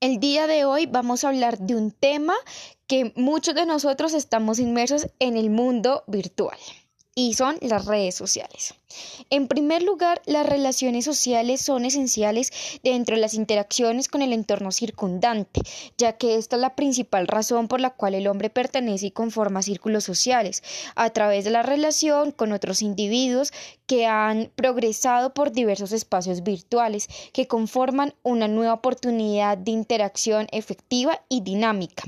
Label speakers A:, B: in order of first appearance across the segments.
A: El día de hoy vamos a hablar de un tema que muchos de nosotros estamos inmersos en el mundo virtual y son las redes sociales. En primer lugar, las relaciones sociales son esenciales dentro de las interacciones con el entorno circundante, ya que esta es la principal razón por la cual el hombre pertenece y conforma círculos sociales, a través de la relación con otros individuos que han progresado por diversos espacios virtuales que conforman una nueva oportunidad de interacción efectiva y dinámica.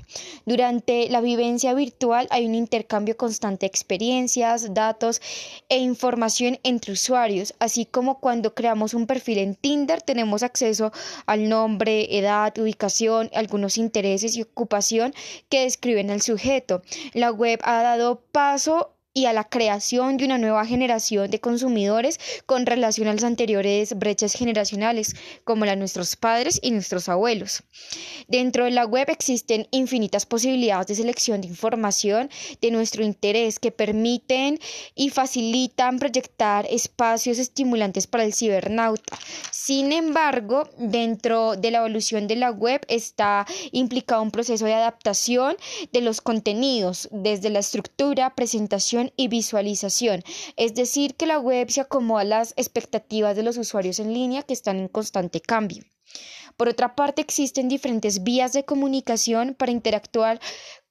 A: Durante la vivencia virtual hay un intercambio constante de experiencias, datos e información entre usuarios, así como cuando creamos un perfil en Tinder tenemos acceso al nombre, edad, ubicación, algunos intereses y ocupación que describen al sujeto. La web ha dado paso y a la creación de una nueva generación de consumidores con relación a las anteriores brechas generacionales, como la de nuestros padres y nuestros abuelos. Dentro de la web existen infinitas posibilidades de selección de información de nuestro interés que permiten y facilitan proyectar espacios estimulantes para el cibernauta. Sin embargo, dentro de la evolución de la web está implicado un proceso de adaptación de los contenidos, desde la estructura, presentación, y visualización, es decir, que la web se acomoda a las expectativas de los usuarios en línea que están en constante cambio. Por otra parte, existen diferentes vías de comunicación para interactuar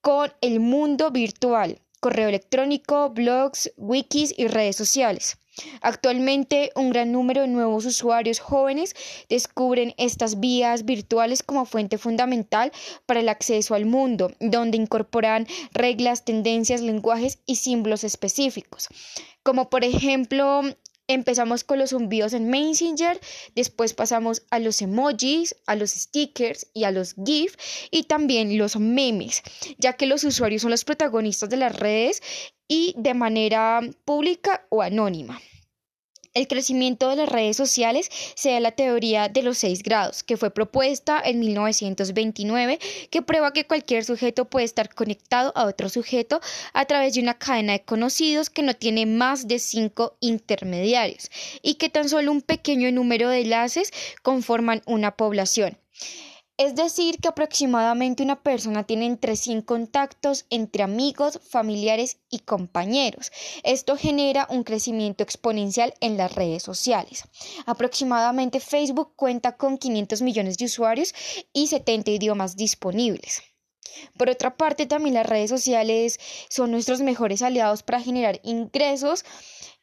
A: con el mundo virtual, correo electrónico, blogs, wikis y redes sociales. Actualmente, un gran número de nuevos usuarios jóvenes descubren estas vías virtuales como fuente fundamental para el acceso al mundo, donde incorporan reglas, tendencias, lenguajes y símbolos específicos, como por ejemplo Empezamos con los envíos en Messenger, después pasamos a los emojis, a los stickers y a los GIF y también los memes, ya que los usuarios son los protagonistas de las redes y de manera pública o anónima. El crecimiento de las redes sociales se da la teoría de los seis grados, que fue propuesta en 1929, que prueba que cualquier sujeto puede estar conectado a otro sujeto a través de una cadena de conocidos que no tiene más de cinco intermediarios y que tan solo un pequeño número de enlaces conforman una población. Es decir, que aproximadamente una persona tiene entre 100 contactos entre amigos, familiares y compañeros. Esto genera un crecimiento exponencial en las redes sociales. Aproximadamente Facebook cuenta con 500 millones de usuarios y 70 idiomas disponibles. Por otra parte, también las redes sociales son nuestros mejores aliados para generar ingresos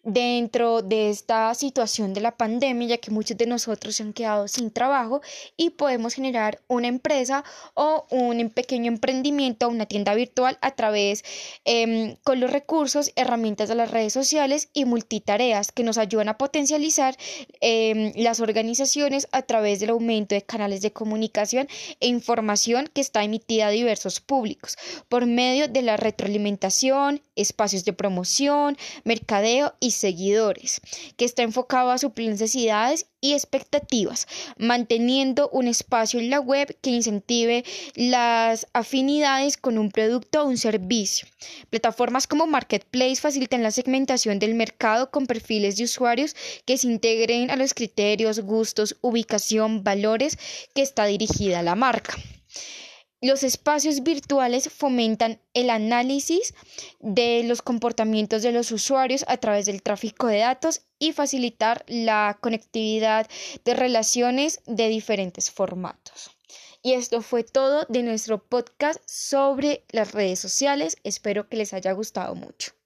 A: dentro de esta situación de la pandemia, ya que muchos de nosotros se han quedado sin trabajo y podemos generar una empresa o un pequeño emprendimiento, una tienda virtual a través eh, con los recursos, herramientas de las redes sociales y multitareas que nos ayudan a potencializar eh, las organizaciones a través del aumento de canales de comunicación e información que está emitida a diversos públicos por medio de la retroalimentación, espacios de promoción, mercadeo y seguidores, que está enfocado a suplir necesidades y expectativas, manteniendo un espacio en la web que incentive las afinidades con un producto o un servicio. Plataformas como Marketplace facilitan la segmentación del mercado con perfiles de usuarios que se integren a los criterios, gustos, ubicación, valores que está dirigida a la marca. Los espacios virtuales fomentan el análisis de los comportamientos de los usuarios a través del tráfico de datos y facilitar la conectividad de relaciones de diferentes formatos. Y esto fue todo de nuestro podcast sobre las redes sociales. Espero que les haya gustado mucho.